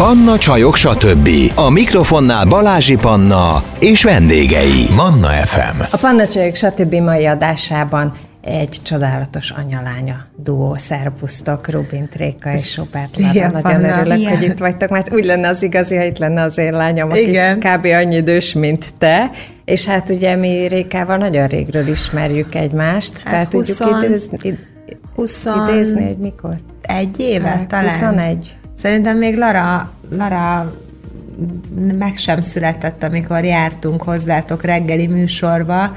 Panna Csajok, stb. A mikrofonnál Balázsi Panna és vendégei. Manna FM. A Panna Csajok, stb. mai adásában egy csodálatos anyalánya duó. Szervusztok, Rubin Tréka és Sobert Lara. Nagyon Panna. örülök, Szia. hogy itt vagytok, mert úgy lenne az igazi, ha itt lenne az én lányom, aki Igen. kb. annyi idős, mint te. És hát ugye mi Rékával nagyon régről ismerjük egymást. Hát Tehát 20... tudjuk idézni, 20... idézni, hogy mikor? Egy éve hát, talán. 21. Szerintem még Lara, Lara meg sem született, amikor jártunk hozzátok reggeli műsorba.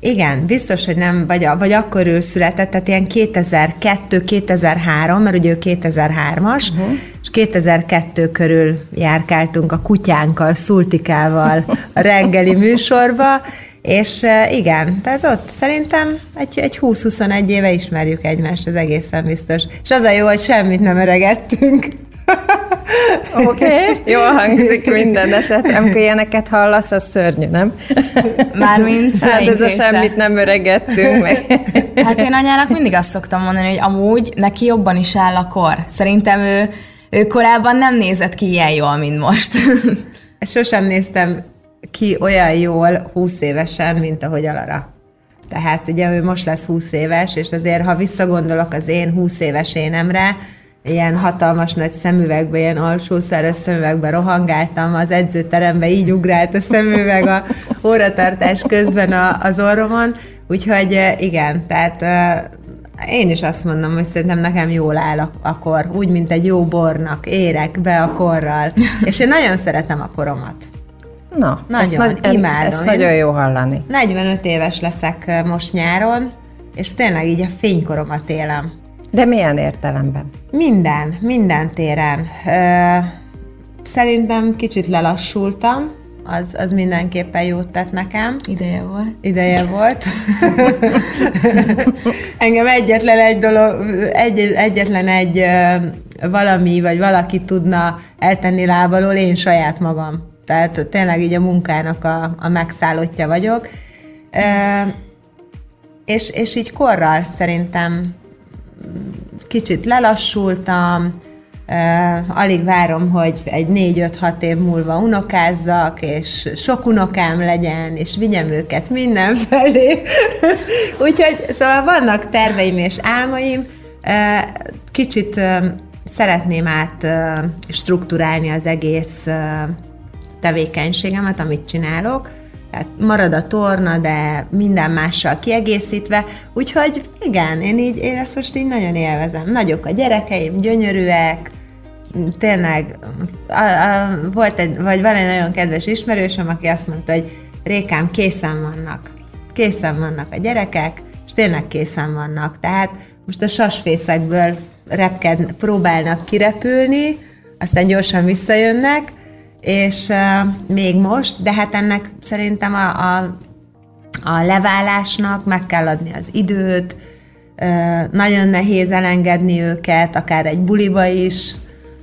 Igen, biztos, hogy nem, vagy, vagy akkor ő született, tehát ilyen 2002-2003, mert ugye ő 2003-as, uh-huh. és 2002 körül járkáltunk a kutyánkkal, Szultikával a reggeli műsorba, és igen, tehát ott szerintem egy, egy 20-21 éve ismerjük egymást, az egészen biztos. És az a jó, hogy semmit nem öregettünk. Oké, okay. jól hangzik minden eset. Amikor ilyeneket hallasz, az szörnyű, nem? Mármint Hát ez a semmit nem öregettünk meg. Hát én anyának mindig azt szoktam mondani, hogy amúgy neki jobban is áll a kor. Szerintem ő, ő korábban nem nézett ki ilyen jól, mint most. Sosem néztem ki olyan jól 20 évesen, mint ahogy Alara. Tehát ugye ő most lesz 20 éves, és azért, ha visszagondolok az én 20 éves énemre, ilyen hatalmas nagy szemüvegbe, ilyen alsó száraz szemüvegbe rohangáltam az edzőterembe, így ugrált a szemüveg a óratartás közben a, az orromon, úgyhogy igen, tehát eh, én is azt mondom, hogy szerintem nekem jól áll a, a kor, úgy, mint egy jó bornak, érek be a korral, és én nagyon szeretem a koromat. Na, nagyon, ezt, nagy, imádom. ezt nagyon jó hallani. 45 éves leszek most nyáron, és tényleg így a fénykoromat élem. De milyen értelemben? Minden, minden téren. Szerintem kicsit lelassultam, az, az mindenképpen jót tett nekem. Ideje volt. Ideje volt. Engem egyetlen egy dolog, egy, egyetlen egy valami, vagy valaki tudna eltenni lábalól, én saját magam. Tehát tényleg így a munkának a, a megszállottja vagyok. E, és, és így korral szerintem kicsit lelassultam, alig várom, hogy egy négy-öt-hat év múlva unokázzak, és sok unokám legyen, és vigyem őket mindenfelé. Úgyhogy szóval vannak terveim és álmaim. Kicsit szeretném át strukturálni az egész tevékenységemet, amit csinálok, tehát marad a torna, de minden mással kiegészítve, úgyhogy igen, én, így, én ezt most így nagyon élvezem. Nagyok a gyerekeim, gyönyörűek, tényleg a, a, volt egy, vagy van egy nagyon kedves ismerősöm, aki azt mondta, hogy Rékám, készen vannak. Készen vannak a gyerekek, és tényleg készen vannak. Tehát most a sasfészekből repked, próbálnak kirepülni, aztán gyorsan visszajönnek, és uh, még most, de hát ennek szerintem a, a, a leválásnak meg kell adni az időt, uh, nagyon nehéz elengedni őket, akár egy buliba is.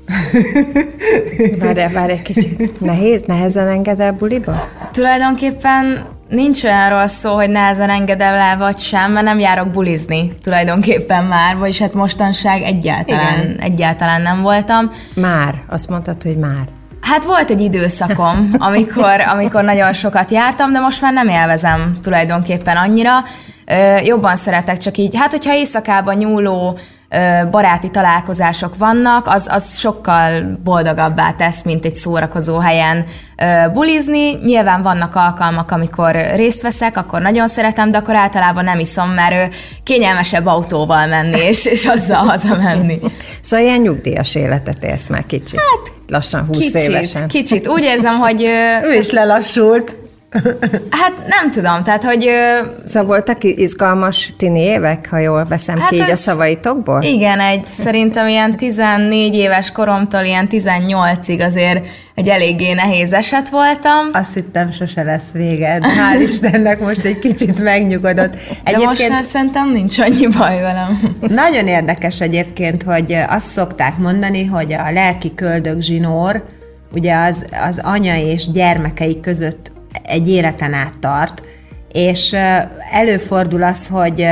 várj, várj egy kicsit. Nehéz? Nehezen enged el buliba? Tulajdonképpen nincs olyanról szó, hogy nehezen engedem el, vagy sem, mert nem járok bulizni tulajdonképpen már, vagyis hát mostanság egyáltalán, egyáltalán nem voltam. Már, azt mondtad, hogy már. Hát volt egy időszakom, amikor, amikor nagyon sokat jártam, de most már nem élvezem tulajdonképpen annyira. Jobban szeretek csak így, hát hogyha éjszakában nyúló baráti találkozások vannak, az, az sokkal boldogabbá tesz, mint egy szórakozó helyen bulizni. Nyilván vannak alkalmak, amikor részt veszek, akkor nagyon szeretem, de akkor általában nem iszom, mert kényelmesebb autóval menni, és, és azzal hazamenni. Szóval ilyen nyugdíjas életet élsz már kicsit. Hát lassan 20 kicsit, évesen. Kicsit. Úgy érzem, hogy... Ő is lelassult. Hát nem tudom, tehát hogy... Szóval voltak izgalmas tini évek, ha jól veszem hát ki így a szavaitokból? Igen, egy szerintem ilyen 14 éves koromtól ilyen 18-ig azért egy eléggé nehéz eset voltam. Azt hittem, sose lesz véged. Hál' Istennek most egy kicsit megnyugodott. Egyébként... De most már szerintem nincs annyi baj velem. Nagyon érdekes egyébként, hogy azt szokták mondani, hogy a lelki köldög zsinór, ugye az, az anya és gyermekei között egy életen át tart, és előfordul az, hogy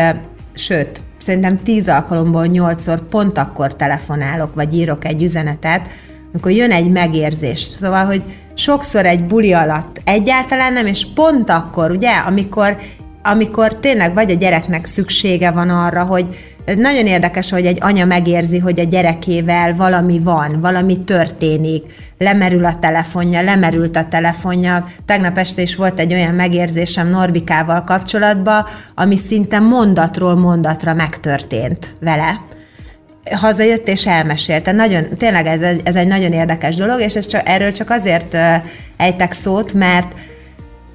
sőt, szerintem tíz alkalomból nyolcszor pont akkor telefonálok, vagy írok egy üzenetet, amikor jön egy megérzés. Szóval, hogy sokszor egy buli alatt egyáltalán nem, és pont akkor, ugye, amikor, amikor tényleg vagy a gyereknek szüksége van arra, hogy nagyon érdekes, hogy egy anya megérzi, hogy a gyerekével valami van, valami történik, lemerül a telefonja, lemerült a telefonja. Tegnap este is volt egy olyan megérzésem Norbikával kapcsolatban, ami szinte mondatról mondatra megtörtént vele hazajött és elmesélte. Nagyon, tényleg ez, ez egy nagyon érdekes dolog, és ez csak, erről csak azért ejtek szót, mert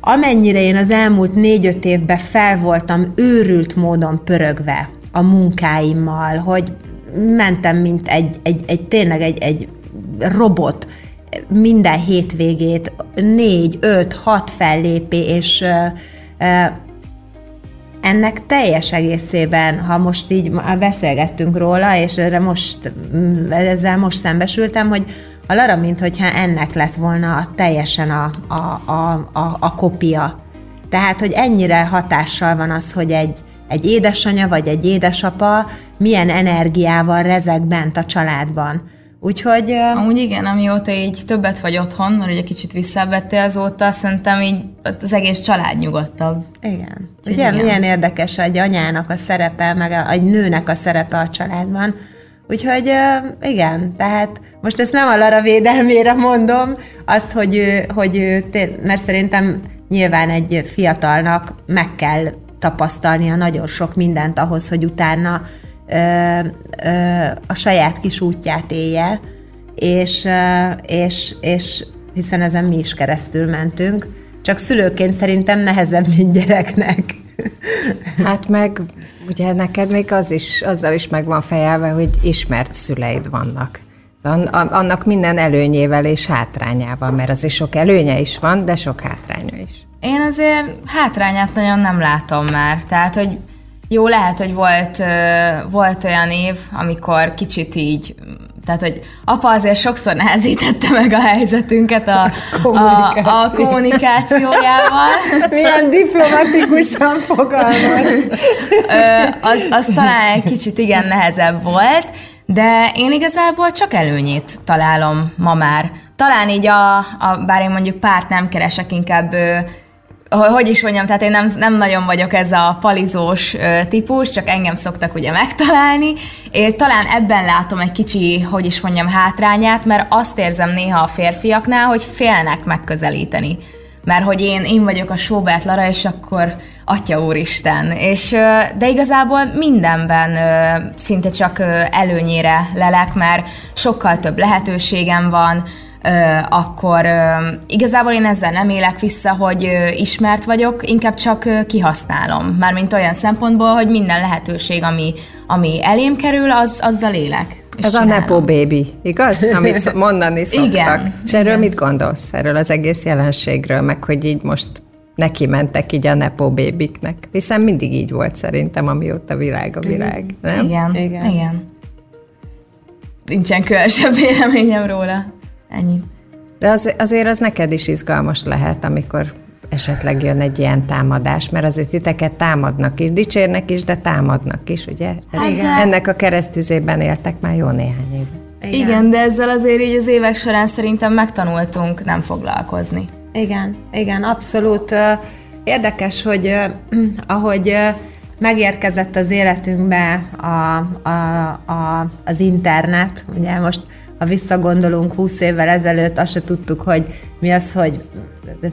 amennyire én az elmúlt négy-öt évben fel voltam őrült módon pörögve a munkáimmal, hogy mentem, mint egy, egy, egy tényleg egy, egy robot, minden hétvégét négy, öt, hat fellépé, és ennek teljes egészében, ha most így beszélgettünk róla, és erre most, ezzel most szembesültem, hogy a Lara, mint hogyha ennek lett volna teljesen a, a, a, a, a kopia. Tehát, hogy ennyire hatással van az, hogy egy, egy édesanya vagy egy édesapa milyen energiával rezeg bent a családban Úgyhogy... Amúgy igen, amióta így többet vagy otthon, mert ugye kicsit visszavettél azóta, szerintem így az egész család nyugodtabb. Igen. Úgyhogy ugye igen. milyen érdekes egy anyának a szerepe, meg a, egy nőnek a szerepe a családban. Úgyhogy igen, tehát most ezt nem a Lara védelmére mondom, az, hogy ő, hogy ő mert szerintem nyilván egy fiatalnak meg kell tapasztalnia nagyon sok mindent ahhoz, hogy utána a saját kis útját élje, és, és, és hiszen ezen mi is keresztül mentünk, csak szülőként szerintem nehezebb, mint gyereknek. Hát meg ugye neked még az is, azzal is meg van fejelve, hogy ismert szüleid vannak. Annak minden előnyével és hátrányával, mert azért sok előnye is van, de sok hátránya is. Én azért hátrányát nagyon nem látom már. Tehát, hogy jó, lehet, hogy volt, volt olyan év, amikor kicsit így tehát, hogy apa azért sokszor nehezítette meg a helyzetünket a, Kommunikáció. a, a kommunikációjával. Milyen diplomatikusan fogalmaz. az, az talán egy kicsit igen nehezebb volt, de én igazából csak előnyét találom ma már. Talán így a, a bár én mondjuk párt nem keresek, inkább hogy is mondjam, tehát én nem, nem nagyon vagyok ez a palizós típus, csak engem szoktak ugye megtalálni, és talán ebben látom egy kicsi, hogy is mondjam, hátrányát, mert azt érzem néha a férfiaknál, hogy félnek megközelíteni. Mert hogy én, én vagyok a Sobert Lara, és akkor Atya Úristen. És, de igazából mindenben szinte csak előnyére lelek, mert sokkal több lehetőségem van, akkor igazából én ezzel nem élek vissza, hogy ismert vagyok, inkább csak kihasználom. Mármint olyan szempontból, hogy minden lehetőség, ami, ami elém kerül, az, azzal élek. Ez csinálom. a Nepo Baby, igaz? Amit mondani szoktak. Igen. És erről igen. mit gondolsz? Erről az egész jelenségről, meg hogy így most neki mentek így a Nepo bébiknek. Hiszen mindig így volt szerintem, amióta világ a világ. Nem? Igen, igen. igen. Nincsen különösebb véleményem róla. Ennyi. De az, azért az neked is izgalmas lehet, amikor esetleg jön egy ilyen támadás, mert azért titeket támadnak is, dicsérnek is, de támadnak is, ugye? Hát Igen. Ennek a keresztüzében éltek már jó néhány év. Igen. Igen, de ezzel azért így az évek során szerintem megtanultunk nem foglalkozni. Igen, igen, abszolút. Érdekes, hogy ahogy megérkezett az életünkbe a, a, a, az internet, ugye most ha visszagondolunk 20 évvel ezelőtt, azt se tudtuk, hogy mi az, hogy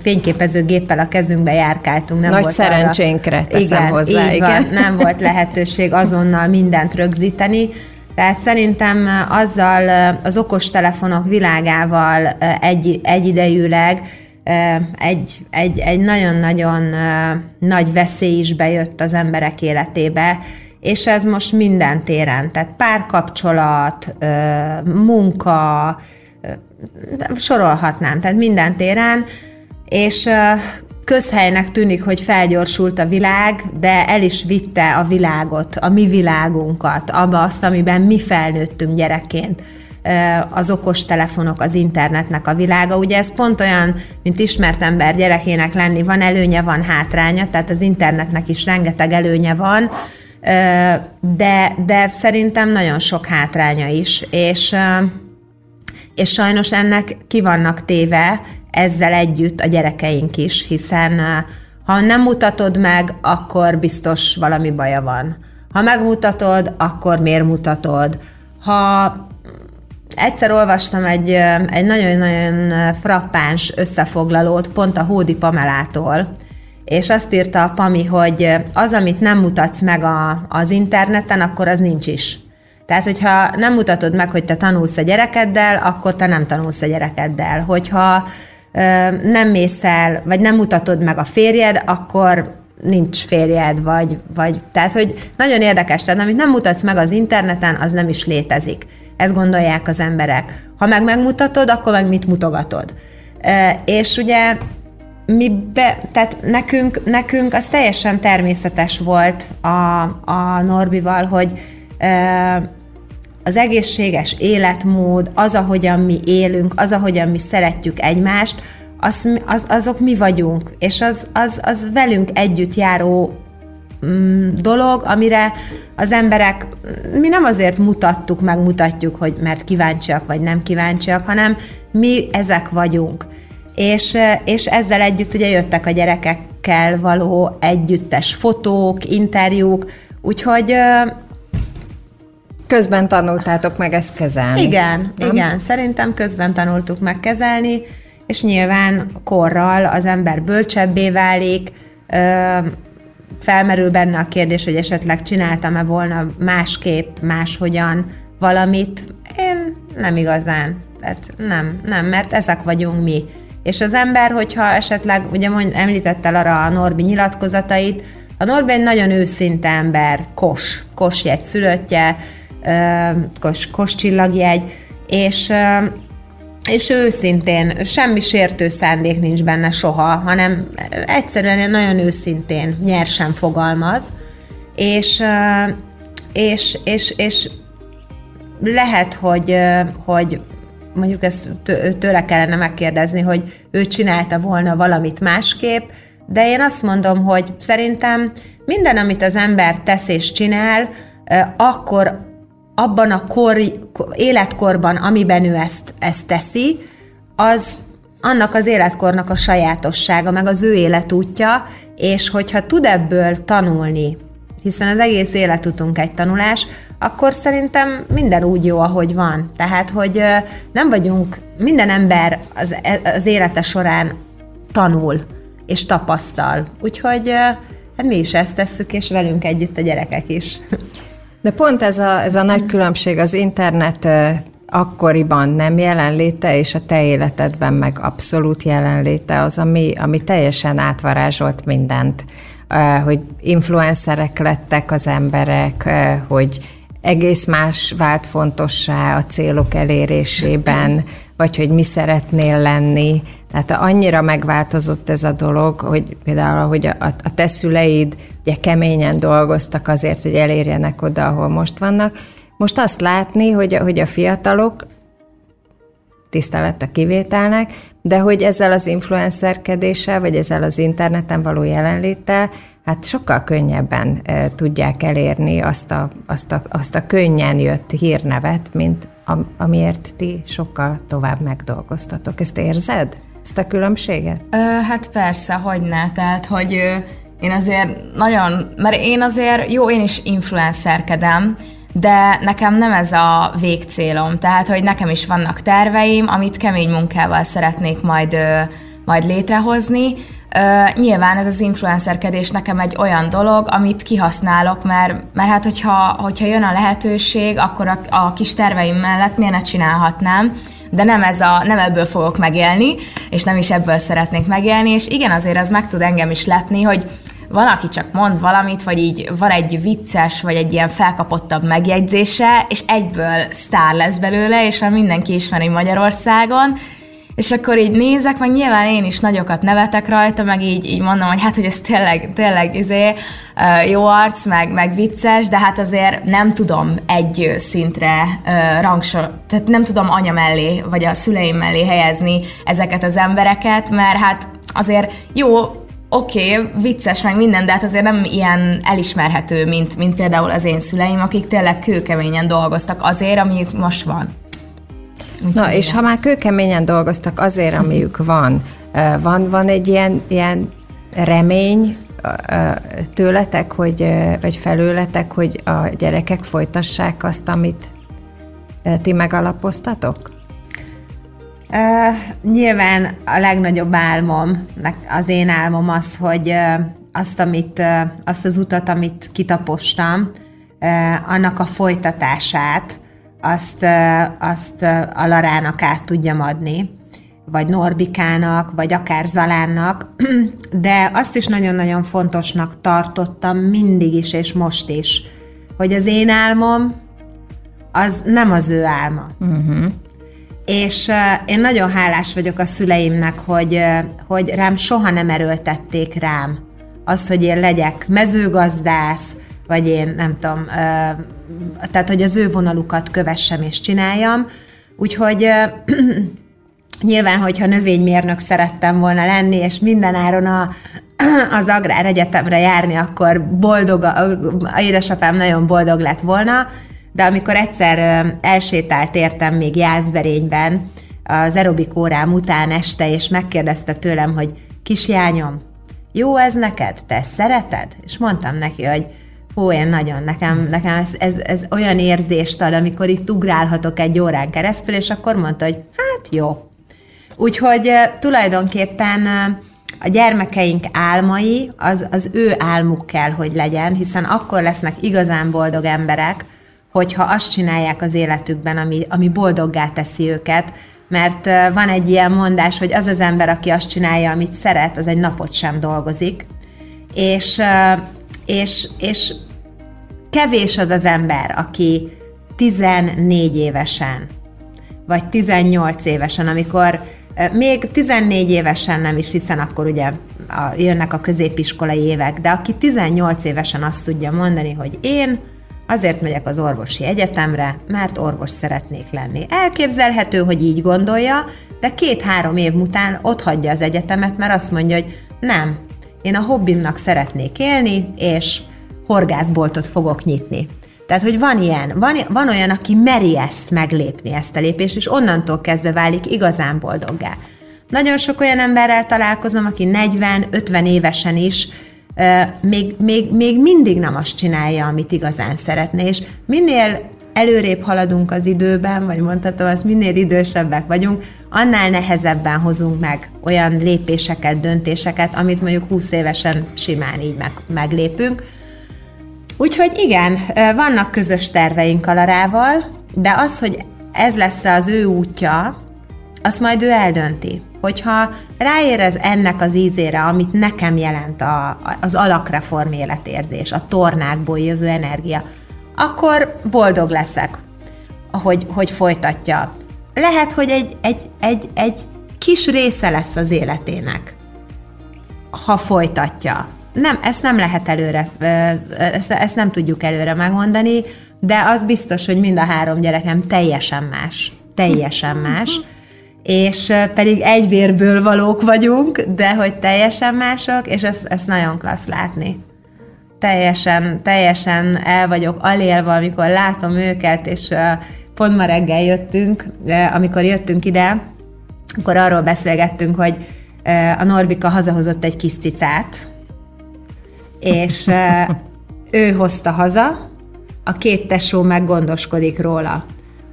fényképezőgéppel a kezünkbe járkáltunk. Nem Nagy volt szerencsénkre arra, teszem igen, hozzá. Igen. Van, nem volt lehetőség azonnal mindent rögzíteni, tehát szerintem azzal az okostelefonok világával egy, egyidejűleg egy, egy, egy nagyon-nagyon nagy veszély is bejött az emberek életébe, és ez most minden téren, tehát párkapcsolat, munka, sorolhatnám, tehát minden téren, és közhelynek tűnik, hogy felgyorsult a világ, de el is vitte a világot, a mi világunkat, abba azt, amiben mi felnőttünk gyerekként. Az okos telefonok, az internetnek a világa. Ugye ez pont olyan, mint ismert ember gyerekének lenni, van előnye, van hátránya, tehát az internetnek is rengeteg előnye van, de, de szerintem nagyon sok hátránya is, és és sajnos ennek ki vannak téve ezzel együtt a gyerekeink is, hiszen ha nem mutatod meg, akkor biztos valami baja van. Ha megmutatod, akkor miért mutatod? Ha egyszer olvastam egy, egy nagyon-nagyon frappáns összefoglalót pont a Hódi Pamelától, és azt írta a Pami, hogy az, amit nem mutatsz meg a, az interneten, akkor az nincs is. Tehát, hogyha nem mutatod meg, hogy te tanulsz a gyerekeddel, akkor te nem tanulsz a gyerekeddel. Hogyha ö, nem mész el, vagy nem mutatod meg a férjed, akkor nincs férjed, vagy, vagy tehát, hogy nagyon érdekes, tehát amit nem mutatsz meg az interneten, az nem is létezik. Ezt gondolják az emberek. Ha meg megmutatod, akkor meg mit mutogatod. És ugye mi be, tehát nekünk, nekünk az teljesen természetes volt a, a Norbival, hogy e, az egészséges életmód, az, ahogyan mi élünk, az, ahogyan mi szeretjük egymást, az, az, azok mi vagyunk, és az, az, az velünk együtt járó mm, dolog, amire az emberek, mi nem azért mutattuk, megmutatjuk, hogy mert kíváncsiak vagy nem kíváncsiak, hanem mi ezek vagyunk. És, és ezzel együtt ugye jöttek a gyerekekkel való együttes fotók, interjúk, úgyhogy Közben tanultátok meg ezt kezelni. Igen, nem? igen, szerintem közben tanultuk meg kezelni, és nyilván korral az ember bölcsebbé válik, felmerül benne a kérdés, hogy esetleg csináltam-e volna másképp, máshogyan valamit. Én nem igazán. Tehát nem, nem, mert ezek vagyunk mi. És az ember, hogyha esetleg, ugye mond, említettel arra a Norbi nyilatkozatait, a Norbi egy nagyon őszinte ember, kos, kos jegy szülöttje, kos, kos csillagjegy, és és őszintén, semmi sértő szándék nincs benne soha, hanem egyszerűen nagyon őszintén, nyersen fogalmaz, és, és, és, és lehet, hogy, hogy mondjuk ezt tőle kellene megkérdezni, hogy ő csinálta volna valamit másképp, de én azt mondom, hogy szerintem minden, amit az ember tesz és csinál, akkor abban a kor, életkorban, amiben ő ezt, ezt teszi, az annak az életkornak a sajátossága, meg az ő életútja, és hogyha tud ebből tanulni, hiszen az egész életutunk egy tanulás, akkor szerintem minden úgy jó, ahogy van. Tehát, hogy nem vagyunk, minden ember az, az élete során tanul és tapasztal. Úgyhogy hát mi is ezt tesszük, és velünk együtt a gyerekek is. De pont ez a, ez a nagy különbség az internet akkoriban nem jelenléte, és a te életedben meg abszolút jelenléte az, ami, ami teljesen átvarázsolt mindent. Hogy influencerek lettek az emberek, hogy egész más vált fontossá a célok elérésében, vagy hogy mi szeretnél lenni. Tehát annyira megváltozott ez a dolog, hogy például, hogy a, a te szüleid ugye keményen dolgoztak azért, hogy elérjenek oda, ahol most vannak. Most azt látni, hogy, hogy a fiatalok tisztelet a kivételnek, de hogy ezzel az influencerkedéssel, vagy ezzel az interneten való jelenléttel, hát sokkal könnyebben tudják elérni azt a, azt, a, azt a könnyen jött hírnevet, mint amiért ti sokkal tovább megdolgoztatok. Ezt érzed? Ezt a különbséget? Ö, hát persze, hogy ne. Tehát, hogy ö, én azért nagyon, mert én azért, jó, én is influencerkedem, de nekem nem ez a végcélom. Tehát, hogy nekem is vannak terveim, amit kemény munkával szeretnék majd, ö, majd létrehozni, Uh, nyilván ez az influencerkedés nekem egy olyan dolog, amit kihasználok, mert, mert hát hogyha, hogyha jön a lehetőség, akkor a, a kis terveim mellett miért ne csinálhatnám, de nem, ez a, nem ebből fogok megélni, és nem is ebből szeretnék megélni, és igen, azért az meg tud engem is lepni, hogy van, aki csak mond valamit, vagy így van egy vicces, vagy egy ilyen felkapottabb megjegyzése, és egyből sztár lesz belőle, és már mindenki ismeri Magyarországon, és akkor így nézek, meg nyilván én is nagyokat nevetek rajta, meg így, így mondom, hogy hát, hogy ez tényleg, tényleg izé, jó arc, meg, meg vicces, de hát azért nem tudom egy szintre rangsor, tehát nem tudom anya mellé, vagy a szüleim mellé helyezni ezeket az embereket, mert hát azért jó, oké, okay, vicces meg minden, de hát azért nem ilyen elismerhető, mint, mint például az én szüleim, akik tényleg kőkeményen dolgoztak azért, ami most van. Úgy Na, és ha már kőkeményen dolgoztak azért, amiük van, van, van egy ilyen, ilyen remény tőletek, hogy, vagy felőletek, hogy a gyerekek folytassák azt, amit ti megalapoztatok? Uh, nyilván a legnagyobb álmom, az én álmom az, hogy uh, azt, amit, uh, azt az utat, amit kitapostam, uh, annak a folytatását, azt, azt uh, a Larának át tudjam adni, vagy Norbikának, vagy akár Zalánnak, de azt is nagyon-nagyon fontosnak tartottam mindig is, és most is, hogy az én álmom az nem az ő álma. Uh-huh. És én nagyon hálás vagyok a szüleimnek, hogy, hogy rám soha nem erőltették rám azt, hogy én legyek mezőgazdász, vagy én nem tudom, tehát hogy az ő vonalukat kövessem és csináljam. Úgyhogy nyilván, hogyha növénymérnök szerettem volna lenni, és minden áron a, az Agrár Egyetemre járni, akkor boldog, a, édesapám nagyon boldog lett volna, de amikor egyszer elsétált értem még Jászberényben, az aerobik órám után este, és megkérdezte tőlem, hogy kisjányom, jó ez neked? Te szereted? És mondtam neki, hogy hú, én nagyon, nekem, nekem ez, ez, ez olyan érzést ad, amikor itt ugrálhatok egy órán keresztül, és akkor mondta, hogy hát jó. Úgyhogy tulajdonképpen a gyermekeink álmai, az, az ő álmuk kell, hogy legyen, hiszen akkor lesznek igazán boldog emberek, hogyha azt csinálják az életükben, ami, ami boldoggá teszi őket, mert van egy ilyen mondás, hogy az az ember, aki azt csinálja, amit szeret, az egy napot sem dolgozik, és, és, és kevés az az ember, aki 14 évesen, vagy 18 évesen, amikor még 14 évesen nem is, hiszen akkor ugye a, jönnek a középiskolai évek, de aki 18 évesen azt tudja mondani, hogy én Azért megyek az orvosi egyetemre, mert orvos szeretnék lenni. Elképzelhető, hogy így gondolja, de két-három év után ott hagyja az egyetemet, mert azt mondja, hogy nem, én a hobbimnak szeretnék élni, és horgászboltot fogok nyitni. Tehát, hogy van ilyen, van, van olyan, aki meri ezt meglépni, ezt a lépést, és onnantól kezdve válik igazán boldoggá. Nagyon sok olyan emberrel találkozom, aki 40-50 évesen is még, még, még mindig nem azt csinálja, amit igazán szeretné, és minél előrébb haladunk az időben, vagy mondhatom, azt minél idősebbek vagyunk, annál nehezebben hozunk meg olyan lépéseket, döntéseket, amit mondjuk 20 évesen simán így meg, meglépünk. Úgyhogy igen, vannak közös terveink Alarával, de az, hogy ez lesz az ő útja, azt majd ő eldönti hogyha ráérez ennek az ízére, amit nekem jelent a, az alakreform életérzés, a tornákból jövő energia, akkor boldog leszek, hogy, hogy folytatja. Lehet, hogy egy, egy, egy, egy kis része lesz az életének, ha folytatja. Nem, ezt nem lehet előre, ezt, ezt nem tudjuk előre megmondani, de az biztos, hogy mind a három gyerekem teljesen más. Teljesen más és pedig egy vérből valók vagyunk, de hogy teljesen mások, és ezt, ezt nagyon klassz látni. Teljesen, teljesen el vagyok alélve, amikor látom őket, és pont ma reggel jöttünk, amikor jöttünk ide, akkor arról beszélgettünk, hogy a Norbika hazahozott egy kis cicát, és ő hozta haza, a két tesó meggondoskodik róla.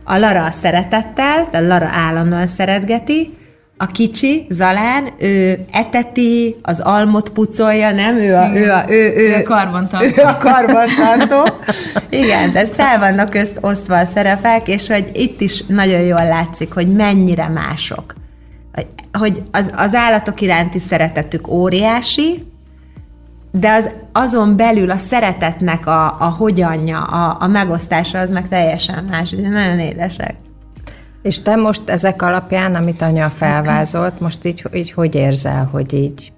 A Lara a szeretettel, de Lara állandóan szeretgeti, a kicsi, Zalán, ő eteti, az almot pucolja, nem? Ő a, ő a, ő, ő, ő a karbantartó. Ő a karbantartó. Igen, tehát fel vannak közt osztva a szerepek, és hogy itt is nagyon jól látszik, hogy mennyire mások. Hogy az, az állatok iránti szeretetük óriási, de az, azon belül a szeretetnek a, a hogyanja, a, a megosztása az meg teljesen más, ugye nagyon édesek. És te most ezek alapján, amit anya felvázolt, most így, így hogy érzel, hogy így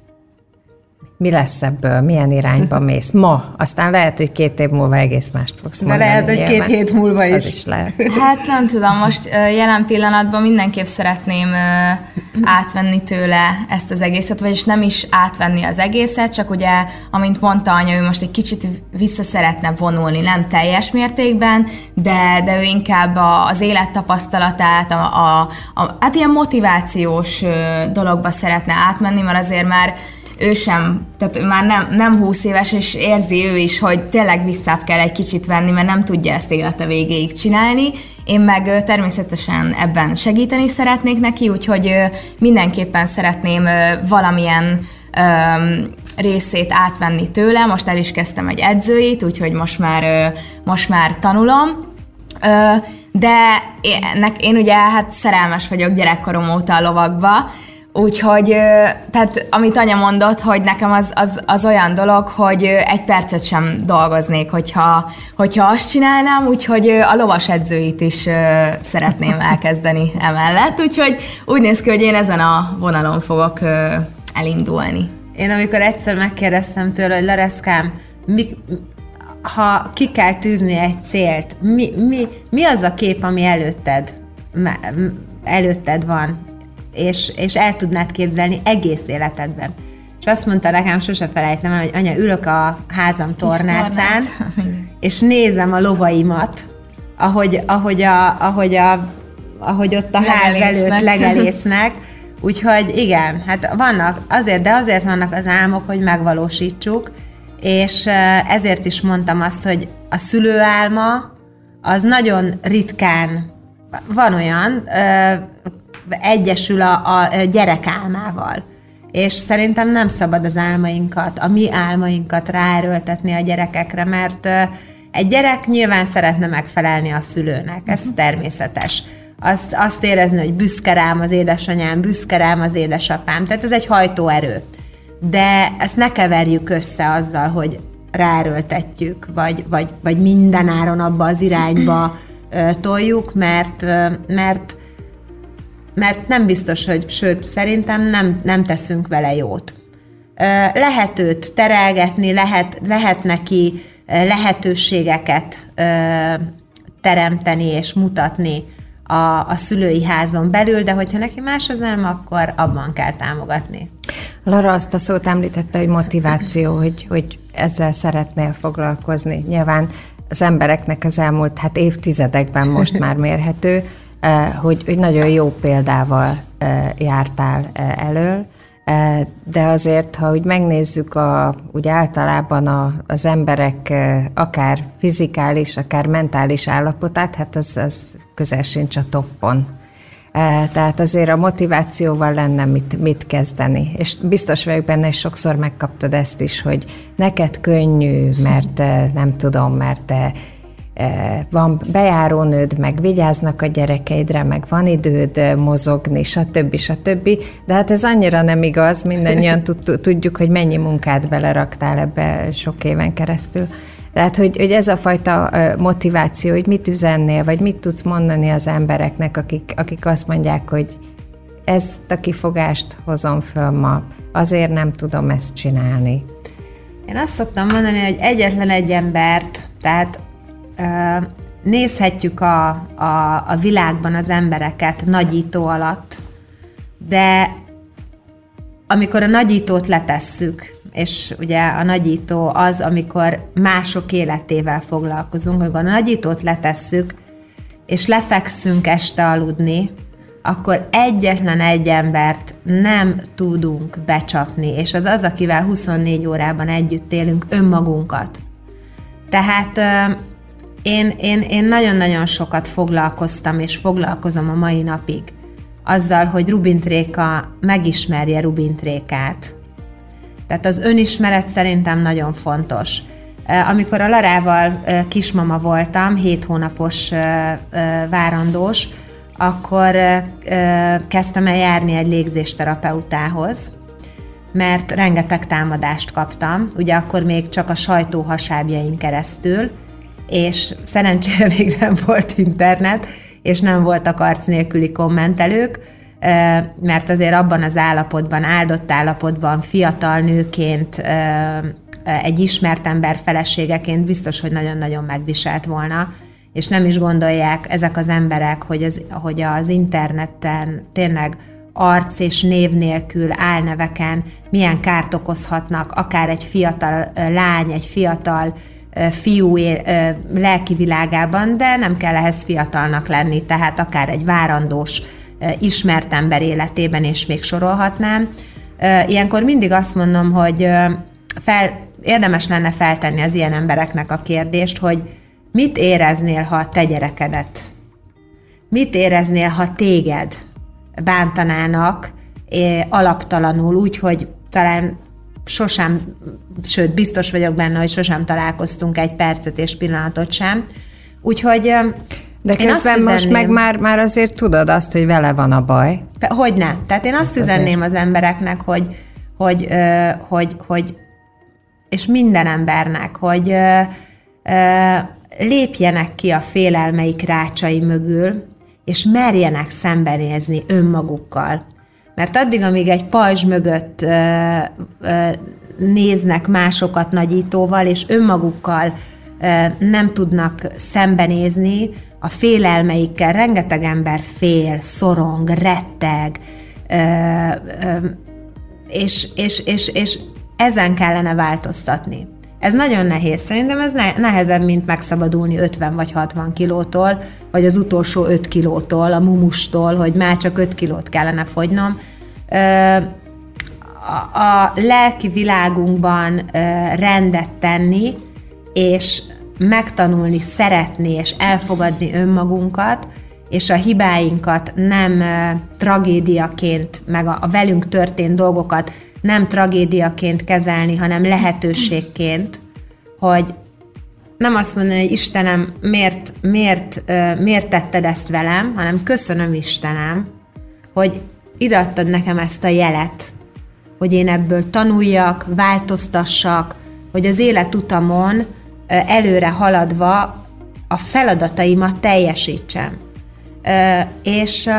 mi lesz ebből, milyen irányba mész. Ma, aztán lehet, hogy két év múlva egész mást fogsz mondani. De lehet, hogy nyilván. két hét múlva is. Az is lehet. Hát nem tudom, most jelen pillanatban mindenképp szeretném átvenni tőle ezt az egészet, vagyis nem is átvenni az egészet, csak ugye, amint mondta anya, ő most egy kicsit vissza szeretne vonulni, nem teljes mértékben, de, de ő inkább az élettapasztalatát, a, a, a, hát ilyen motivációs dologba szeretne átmenni, mert azért már ő sem, tehát ő már nem, nem 20 éves, és érzi ő is, hogy tényleg vissza kell egy kicsit venni, mert nem tudja ezt élete végéig csinálni. Én meg természetesen ebben segíteni szeretnék neki, úgyhogy mindenképpen szeretném valamilyen részét átvenni tőle. Most el is kezdtem egy edzőit, úgyhogy most már, most már tanulom. De én, én ugye hát szerelmes vagyok gyerekkorom óta a lovakba, Úgyhogy, tehát amit anya mondott, hogy nekem az, az, az olyan dolog, hogy egy percet sem dolgoznék, hogyha, hogyha azt csinálnám, úgyhogy a lovas edzőit is szeretném elkezdeni emellett, úgyhogy úgy néz ki, hogy én ezen a vonalon fogok elindulni. Én amikor egyszer megkérdeztem tőle, hogy Lereszkám, mi, ha ki kell tűzni egy célt, mi, mi, mi az a kép, ami előtted, előtted van? És, és el tudnád képzelni egész életedben. És azt mondta nekem, sose felejtem el, hogy anya, ülök a házam tornácán, és nézem a lovaimat, ahogy, ahogy, a, ahogy, a, ahogy ott a ház előtt legelésznek. Úgyhogy igen, hát vannak, azért, de azért vannak az álmok, hogy megvalósítsuk, és ezért is mondtam azt, hogy a szülőálma az nagyon ritkán van olyan, egyesül a, a gyerek álmával. És szerintem nem szabad az álmainkat, a mi álmainkat ráerőltetni a gyerekekre, mert egy gyerek nyilván szeretne megfelelni a szülőnek, ez uh-huh. természetes. Azt, azt érezni, hogy büszke rám az édesanyám, büszke rám az édesapám, tehát ez egy hajtóerő. De ezt ne keverjük össze azzal, hogy ráerőltetjük, vagy, vagy, vagy mindenáron abba az irányba toljuk, mert, mert mert nem biztos, hogy, sőt, szerintem nem, nem teszünk vele jót. Lehet őt terelgetni, lehet, lehet neki lehetőségeket teremteni és mutatni a, a szülői házon belül, de hogyha neki más az nem, akkor abban kell támogatni. Lara azt a szót említette, hogy motiváció, hogy, hogy ezzel szeretnél foglalkozni. Nyilván az embereknek az elmúlt hát évtizedekben most már mérhető, hogy, hogy nagyon jó példával eh, jártál eh, elől, de azért, ha úgy megnézzük a, úgy általában a, az emberek akár fizikális, akár mentális állapotát, hát az, az közel sincs a toppon. Tehát azért a motivációval lenne mit, mit kezdeni. És biztos vagyok benne, és sokszor megkaptad ezt is, hogy neked könnyű, mert nem tudom, mert van bejárónőd, meg vigyáznak a gyerekeidre, meg van időd mozogni, stb. stb. De hát ez annyira nem igaz, mindannyian tudjuk, hogy mennyi munkát beleraktál ebbe sok éven keresztül. Tehát, hogy, hogy ez a fajta motiváció, hogy mit üzennél, vagy mit tudsz mondani az embereknek, akik, akik azt mondják, hogy ezt a kifogást hozom föl ma, azért nem tudom ezt csinálni. Én azt szoktam mondani, hogy egyetlen egy embert, tehát nézhetjük a, a, a világban az embereket nagyító alatt, de amikor a nagyítót letesszük, és ugye a nagyító az, amikor mások életével foglalkozunk, amikor a nagyítót letesszük, és lefekszünk este aludni, akkor egyetlen egy embert nem tudunk becsapni, és az az, akivel 24 órában együtt élünk, önmagunkat. Tehát én, én, én nagyon-nagyon sokat foglalkoztam, és foglalkozom a mai napig azzal, hogy Rubintréka megismerje Rubintrékát. Tehát az önismeret szerintem nagyon fontos. Amikor a Larával kismama voltam, 7 hónapos várandós, akkor kezdtem el járni egy légzésterapeutához, mert rengeteg támadást kaptam, ugye akkor még csak a sajtó hasábjain keresztül, és szerencsére még nem volt internet, és nem voltak arc nélküli kommentelők, mert azért abban az állapotban, áldott állapotban, fiatal nőként, egy ismert ember feleségeként biztos, hogy nagyon-nagyon megviselt volna, és nem is gondolják ezek az emberek, hogy az, hogy az interneten tényleg arc és név nélkül álneveken milyen kárt okozhatnak akár egy fiatal lány, egy fiatal fiú lelki világában, de nem kell ehhez fiatalnak lenni, tehát akár egy várandós, ismert ember életében, és még sorolhatnám. Ilyenkor mindig azt mondom, hogy fel, érdemes lenne feltenni az ilyen embereknek a kérdést, hogy mit éreznél, ha te gyerekedet, mit éreznél, ha téged bántanának alaptalanul, úgy, hogy talán sosem, sőt, biztos vagyok benne, hogy sosem találkoztunk egy percet és pillanatot sem. Úgyhogy de én közben most meg már, már azért tudod azt, hogy vele van a baj. Hogy nem. Tehát én azt üzenném az embereknek, hogy, hogy, hogy, hogy és minden embernek, hogy lépjenek ki a félelmeik rácsai mögül, és merjenek szembenézni önmagukkal. Mert addig, amíg egy pajzs mögött ö, ö, néznek másokat nagyítóval, és önmagukkal nem tudnak szembenézni, a félelmeikkel rengeteg ember fél, szorong, retteg, és, és, és, és ezen kellene változtatni. Ez nagyon nehéz. Szerintem ez nehezebb, mint megszabadulni 50 vagy 60 kilótól, vagy az utolsó 5 kilótól, a mumustól, hogy már csak 5 kilót kellene fogynom. A lelki világunkban rendet tenni, és megtanulni, szeretni és elfogadni önmagunkat, és a hibáinkat nem tragédiaként, meg a velünk történt dolgokat nem tragédiaként kezelni, hanem lehetőségként, hogy nem azt mondani, hogy Istenem, miért, miért, miért tetted ezt velem, hanem köszönöm Istenem, hogy ideadtad nekem ezt a jelet, hogy én ebből tanuljak, változtassak, hogy az életutamon előre haladva a feladataimat teljesítsem. És,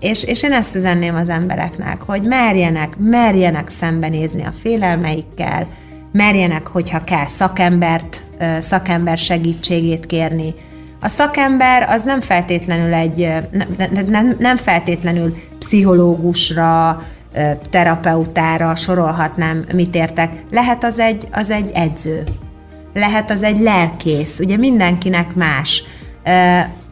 és, és én ezt üzenném az embereknek, hogy merjenek, merjenek szembenézni a félelmeikkel, merjenek, hogyha kell szakembert, szakember segítségét kérni. A szakember az nem feltétlenül egy, nem, nem, nem feltétlenül pszichológusra, terapeutára sorolhatnám, mit értek. Lehet az egy, az egy edző, lehet az egy lelkész, ugye mindenkinek más.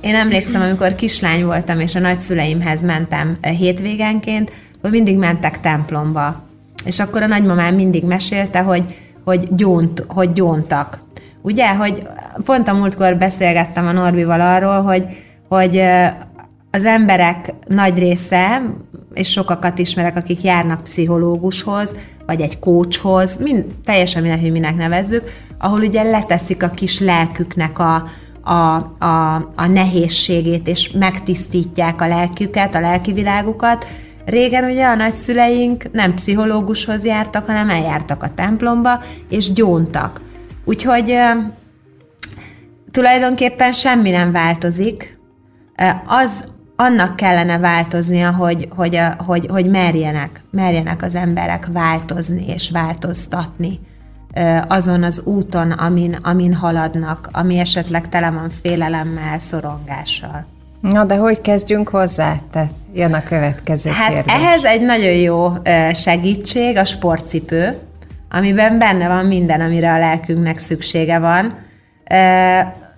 Én emlékszem, amikor kislány voltam, és a nagyszüleimhez mentem hétvégenként, hogy mindig mentek templomba. És akkor a nagymamám mindig mesélte, hogy, hogy, gyónt, hogy gyóntak. Ugye, hogy pont a múltkor beszélgettem a Norbival arról, hogy, hogy az emberek nagy része, és sokakat ismerek, akik járnak pszichológushoz, vagy egy coachhoz, mind, teljesen mindegy, hogy minek nevezzük, ahol ugye leteszik a kis lelküknek a, a, a, a nehézségét, és megtisztítják a lelküket, a lelki világukat. Régen ugye a nagyszüleink nem pszichológushoz jártak, hanem eljártak a templomba, és gyóntak. Úgyhogy tulajdonképpen semmi nem változik. Az annak kellene változnia, hogy, hogy, hogy, hogy merjenek, merjenek az emberek változni és változtatni azon az úton, amin, amin haladnak, ami esetleg tele van félelemmel, szorongással. Na, de hogy kezdjünk hozzá? Te jön a következő hát kérdés. ehhez egy nagyon jó segítség a sportcipő, amiben benne van minden, amire a lelkünknek szüksége van.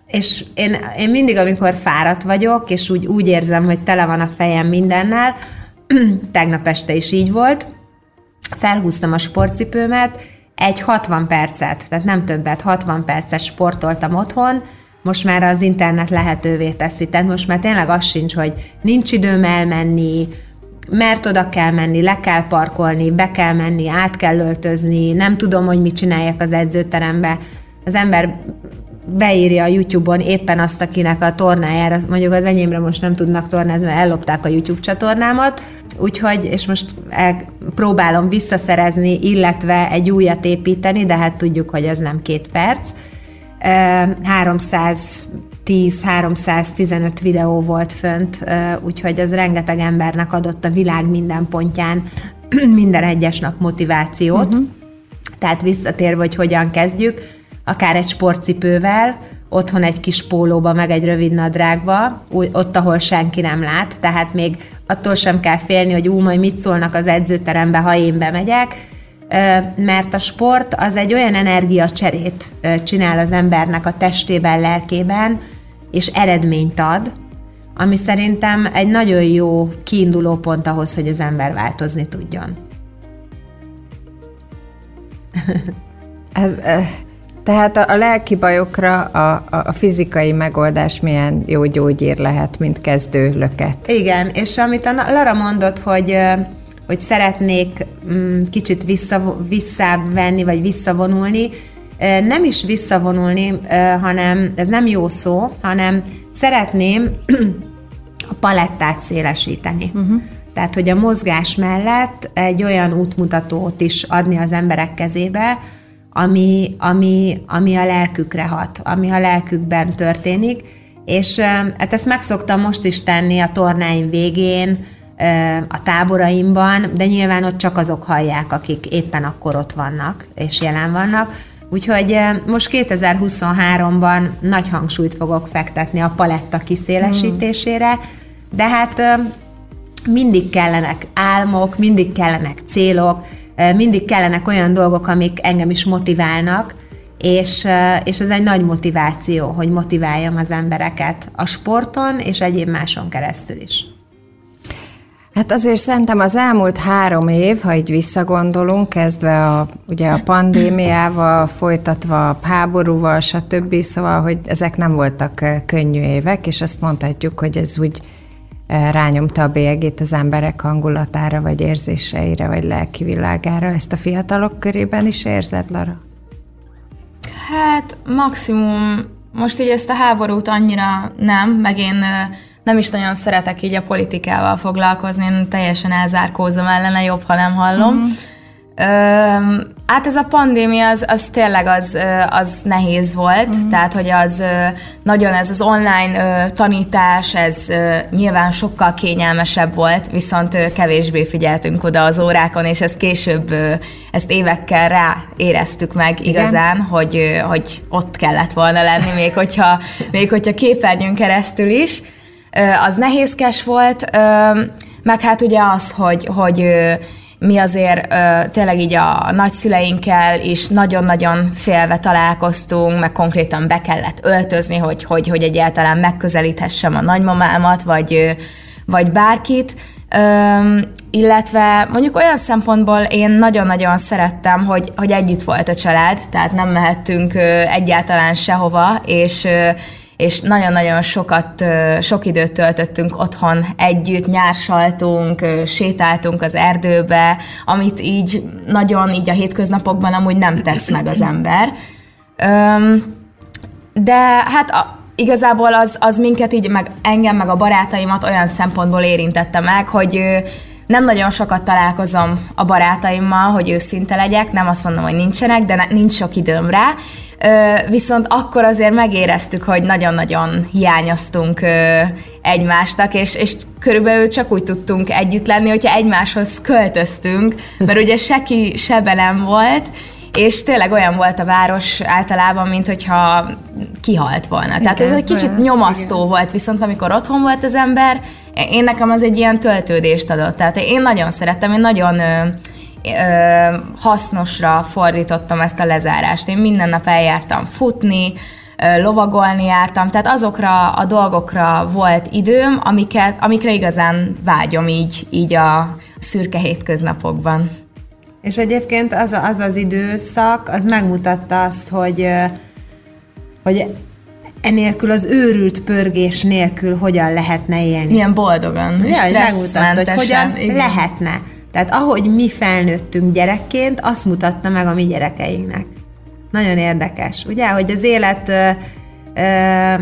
És én, én mindig, amikor fáradt vagyok, és úgy, úgy érzem, hogy tele van a fejem mindennel, tegnap este is így volt, felhúztam a sportcipőmet, egy 60 percet, tehát nem többet, 60 percet sportoltam otthon, most már az internet lehetővé teszi, tehát most már tényleg az sincs, hogy nincs időm elmenni, mert oda kell menni, le kell parkolni, be kell menni, át kell öltözni, nem tudom, hogy mit csináljak az edzőterembe. Az ember beírja a YouTube-on éppen azt, akinek a tornájára, mondjuk az enyémre most nem tudnak tornázni, mert ellopták a YouTube csatornámat, úgyhogy, és most el, próbálom visszaszerezni, illetve egy újat építeni, de hát tudjuk, hogy ez nem két perc. 300 10-315 videó volt fönt, úgyhogy az rengeteg embernek adott a világ minden pontján minden egyes nap motivációt. Uh-huh. Tehát visszatérve, hogy hogyan kezdjük, akár egy sportcipővel, otthon egy kis pólóba, meg egy rövid nadrágba, ott, ahol senki nem lát, tehát még attól sem kell félni, hogy ú, majd mit szólnak az edzőterembe, ha én bemegyek, mert a sport az egy olyan energiacserét csinál az embernek a testében, lelkében, és eredményt ad, ami szerintem egy nagyon jó kiinduló pont ahhoz, hogy az ember változni tudjon. Ez, tehát a, a lelki bajokra a, a fizikai megoldás milyen jó gyógyír lehet, mint kezdő löket. Igen, és amit a Lara mondott, hogy hogy szeretnék mm, kicsit vissza, visszavenni, vagy visszavonulni, nem is visszavonulni, hanem ez nem jó szó, hanem szeretném a palettát szélesíteni. Uh-huh. Tehát, hogy a mozgás mellett egy olyan útmutatót is adni az emberek kezébe, ami, ami, ami a lelkükre hat, ami a lelkükben történik, és hát ezt megszoktam most is tenni a tornáim végén, a táboraimban, de nyilván ott csak azok hallják, akik éppen akkor ott vannak és jelen vannak. Úgyhogy most 2023-ban nagy hangsúlyt fogok fektetni a paletta kiszélesítésére, de hát mindig kellenek álmok, mindig kellenek célok, mindig kellenek olyan dolgok, amik engem is motiválnak, és, és ez egy nagy motiváció, hogy motiváljam az embereket a sporton és egyéb máson keresztül is. Hát azért szerintem az elmúlt három év, ha így visszagondolunk, kezdve a, ugye a pandémiával, folytatva a háborúval, stb., szóval, hogy ezek nem voltak könnyű évek, és azt mondhatjuk, hogy ez úgy rányomta a bélyegét az emberek hangulatára, vagy érzéseire, vagy lelki világára. Ezt a fiatalok körében is érzed, Lara? Hát maximum most így ezt a háborút annyira nem, meg én nem is nagyon szeretek így a politikával foglalkozni, én teljesen elzárkózom ellene, jobb, ha nem hallom. Ö, hát ez a pandémia az, az tényleg az, az nehéz volt, uh-huh. tehát hogy az nagyon ez az online tanítás, ez nyilván sokkal kényelmesebb volt, viszont kevésbé figyeltünk oda az órákon, és ezt később, ezt évekkel rá éreztük meg igazán, hogy, hogy ott kellett volna lenni, még hogyha, még hogyha képernyőn keresztül is az nehézkes volt, meg hát ugye az, hogy, hogy mi azért tényleg így a nagyszüleinkkel is nagyon-nagyon félve találkoztunk, meg konkrétan be kellett öltözni, hogy, hogy, hogy egyáltalán megközelíthessem a nagymamámat, vagy, vagy bárkit. Üm, illetve mondjuk olyan szempontból én nagyon-nagyon szerettem, hogy, hogy együtt volt a család, tehát nem mehettünk egyáltalán sehova, és és nagyon-nagyon sokat, sok időt töltöttünk otthon együtt, nyársaltunk, sétáltunk az erdőbe, amit így nagyon így a hétköznapokban amúgy nem tesz meg az ember. De hát a, igazából az, az minket így, meg engem, meg a barátaimat olyan szempontból érintette meg, hogy nem nagyon sokat találkozom a barátaimmal, hogy őszinte legyek, nem azt mondom, hogy nincsenek, de nincs sok időm rá, viszont akkor azért megéreztük, hogy nagyon-nagyon hiányoztunk egymástak, és, és körülbelül csak úgy tudtunk együtt lenni, hogyha egymáshoz költöztünk, mert ugye seki sebelem volt, és tényleg olyan volt a város általában, mint hogyha kihalt volna. Igen, Tehát ez egy kicsit olyan, nyomasztó igen. volt, viszont amikor otthon volt az ember, én nekem az egy ilyen töltődést adott. Tehát én nagyon szerettem, én nagyon ö, ö, hasznosra fordítottam ezt a lezárást. Én minden nap eljártam futni, lovagolni jártam, tehát azokra a dolgokra volt időm, amiket, amikre igazán vágyom így, így a szürke hétköznapokban. És egyébként az az, az időszak, az megmutatta azt, hogy, hogy enélkül az őrült pörgés nélkül hogyan lehetne élni. Milyen boldogan, ja, megmutatta, hogy hogyan igen. lehetne. Tehát ahogy mi felnőttünk gyerekként, azt mutatta meg a mi gyerekeinknek. Nagyon érdekes, ugye, hogy az élet ö, ö,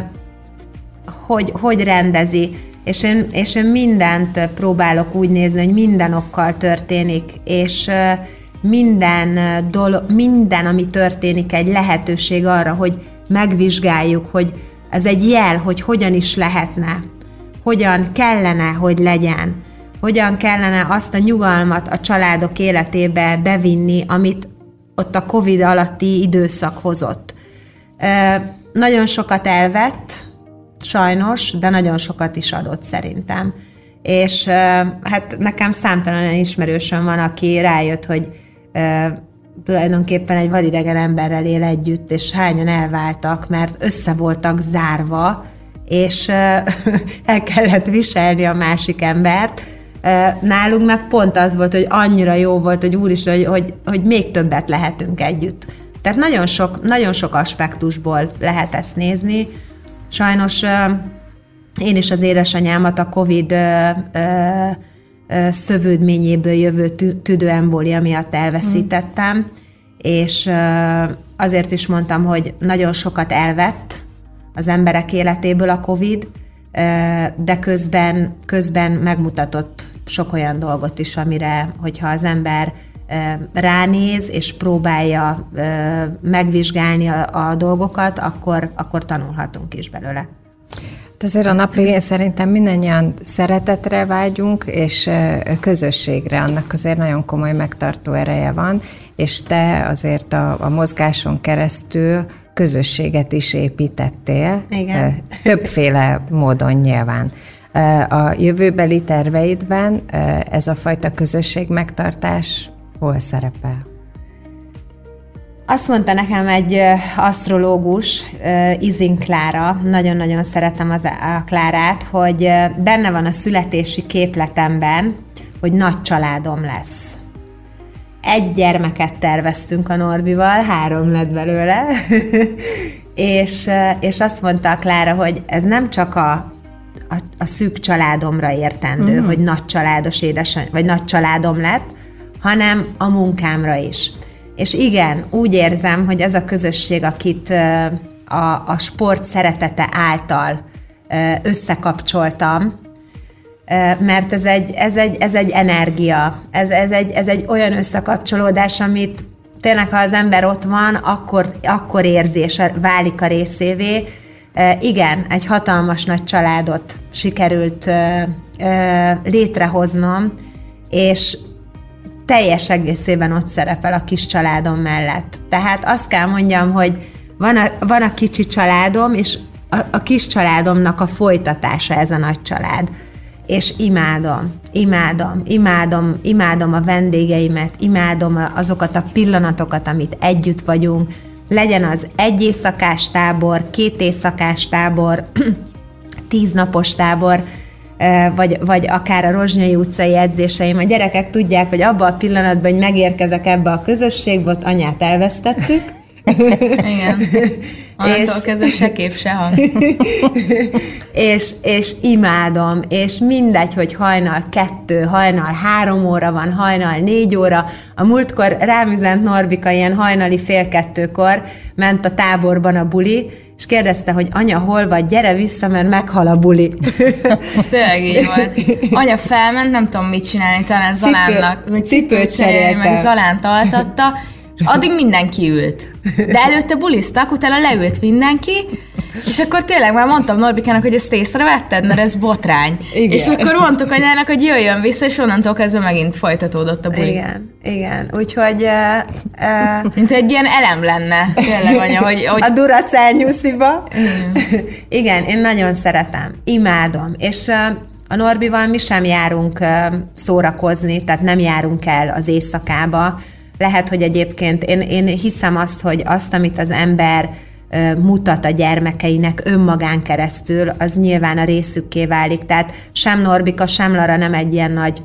hogy, hogy rendezi. És én, és én mindent próbálok úgy nézni, hogy minden okkal történik, és minden, dolog, minden, ami történik, egy lehetőség arra, hogy megvizsgáljuk, hogy ez egy jel, hogy hogyan is lehetne, hogyan kellene, hogy legyen, hogyan kellene azt a nyugalmat a családok életébe bevinni, amit ott a Covid alatti időszak hozott. Nagyon sokat elvett, sajnos, de nagyon sokat is adott szerintem. És hát nekem számtalan ismerősöm van, aki rájött, hogy tulajdonképpen egy vadidegen emberrel él együtt, és hányan elváltak, mert össze voltak zárva, és el kellett viselni a másik embert. Nálunk meg pont az volt, hogy annyira jó volt, hogy úr is, hogy, hogy, hogy még többet lehetünk együtt. Tehát nagyon sok, nagyon sok aspektusból lehet ezt nézni. Sajnos én is az édesanyámat a COVID szövődményéből jövő tüdőembólia miatt elveszítettem, és azért is mondtam, hogy nagyon sokat elvett az emberek életéből a COVID, de közben, közben megmutatott sok olyan dolgot is, amire, hogyha az ember ránéz és próbálja megvizsgálni a, a dolgokat, akkor, akkor tanulhatunk is belőle. Hát azért a nap végén szerintem mindannyian szeretetre vágyunk, és közösségre, annak azért nagyon komoly megtartó ereje van, és te azért a, a mozgáson keresztül közösséget is építettél. Igen. Többféle módon nyilván. A jövőbeli terveidben ez a fajta közösség megtartás hol szerepel? Azt mondta nekem egy asztrológus, Izin Klára, nagyon-nagyon szeretem az, a Klárát, hogy benne van a születési képletemben, hogy nagy családom lesz. Egy gyermeket terveztünk a Norbival, három lett belőle, és, és azt mondta a Klára, hogy ez nem csak a, a, a szűk családomra értendő, uh-huh. hogy nagy családos édesany, vagy nagy családom lett, hanem a munkámra is. És igen, úgy érzem, hogy ez a közösség, akit a, a sport szeretete által összekapcsoltam, mert ez egy, ez egy, ez egy energia, ez, ez, egy, ez egy olyan összekapcsolódás, amit tényleg, ha az ember ott van, akkor, akkor érzés válik a részévé. Igen, egy hatalmas nagy családot sikerült létrehoznom, és teljes egészében ott szerepel a kis családom mellett. Tehát azt kell mondjam, hogy van a, van a kicsi családom, és a, a kis családomnak a folytatása ez a nagy család. És imádom, imádom, imádom, imádom a vendégeimet, imádom azokat a pillanatokat, amit együtt vagyunk, legyen az egy éjszakás tábor, két éjszakás tábor, tíz napos tábor, vagy, vagy akár a Rozsnyai utcai edzéseim. A gyerekek tudják, hogy abban a pillanatban, hogy megérkezek ebbe a közösségbe, ott anyát elvesztettük, igen. Onnantól és, kezdve se kép, se hang. és, és imádom, és mindegy, hogy hajnal kettő, hajnal három óra van, hajnal négy óra. A múltkor rám üzent Norbika ilyen hajnali fél kettőkor, ment a táborban a buli, és kérdezte, hogy anya, hol vagy, gyere vissza, mert meghal a buli. Ez tényleg így volt. Anya felment, nem tudom mit csinálni, talán Zalánnak, vagy cipőt cserélni, meg Zalánt altatta, addig mindenki ült. De előtte bulisztak, utána leült mindenki, és akkor tényleg már mondtam Norbikának, hogy ezt észrevetted, mert ez botrány. Igen. És akkor mondtuk anyának, hogy jöjjön vissza, és onnantól kezdve megint folytatódott a buli. Igen, igen. Úgyhogy... Uh, uh, Mint egy ilyen elem lenne, tényleg anya, hogy... hogy... A duracell nyusziba. Igen. igen, én nagyon szeretem. Imádom. És uh, a Norbival mi sem járunk uh, szórakozni, tehát nem járunk el az éjszakába, lehet, hogy egyébként én, én hiszem azt, hogy azt, amit az ember mutat a gyermekeinek önmagán keresztül, az nyilván a részükké válik. Tehát sem Norbika, sem Lara nem egy ilyen nagy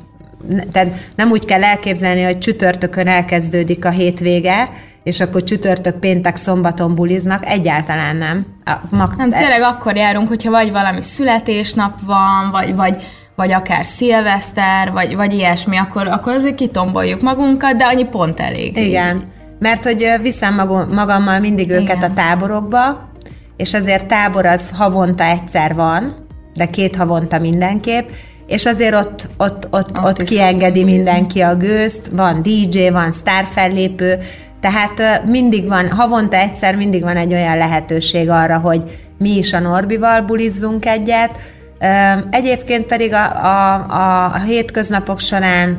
tehát nem úgy kell elképzelni, hogy csütörtökön elkezdődik a hétvége, és akkor csütörtök, péntek, szombaton buliznak, egyáltalán nem. A mag- nem, tényleg akkor járunk, hogyha vagy valami születésnap van, vagy, vagy vagy akár szilveszter, vagy, vagy ilyesmi, akkor, akkor azért kitomboljuk magunkat, de annyi pont elég. Igen, így. mert hogy viszem magammal mindig őket Igen. a táborokba, és azért tábor az havonta egyszer van, de két havonta mindenképp, és azért ott, ott, ott, ott, ott kiengedi mindenki a gőzt, van DJ, van sztárfellépő, tehát mindig van, havonta egyszer mindig van egy olyan lehetőség arra, hogy mi is a Norbival bulizzunk egyet. Egyébként pedig a, a, a, hétköznapok során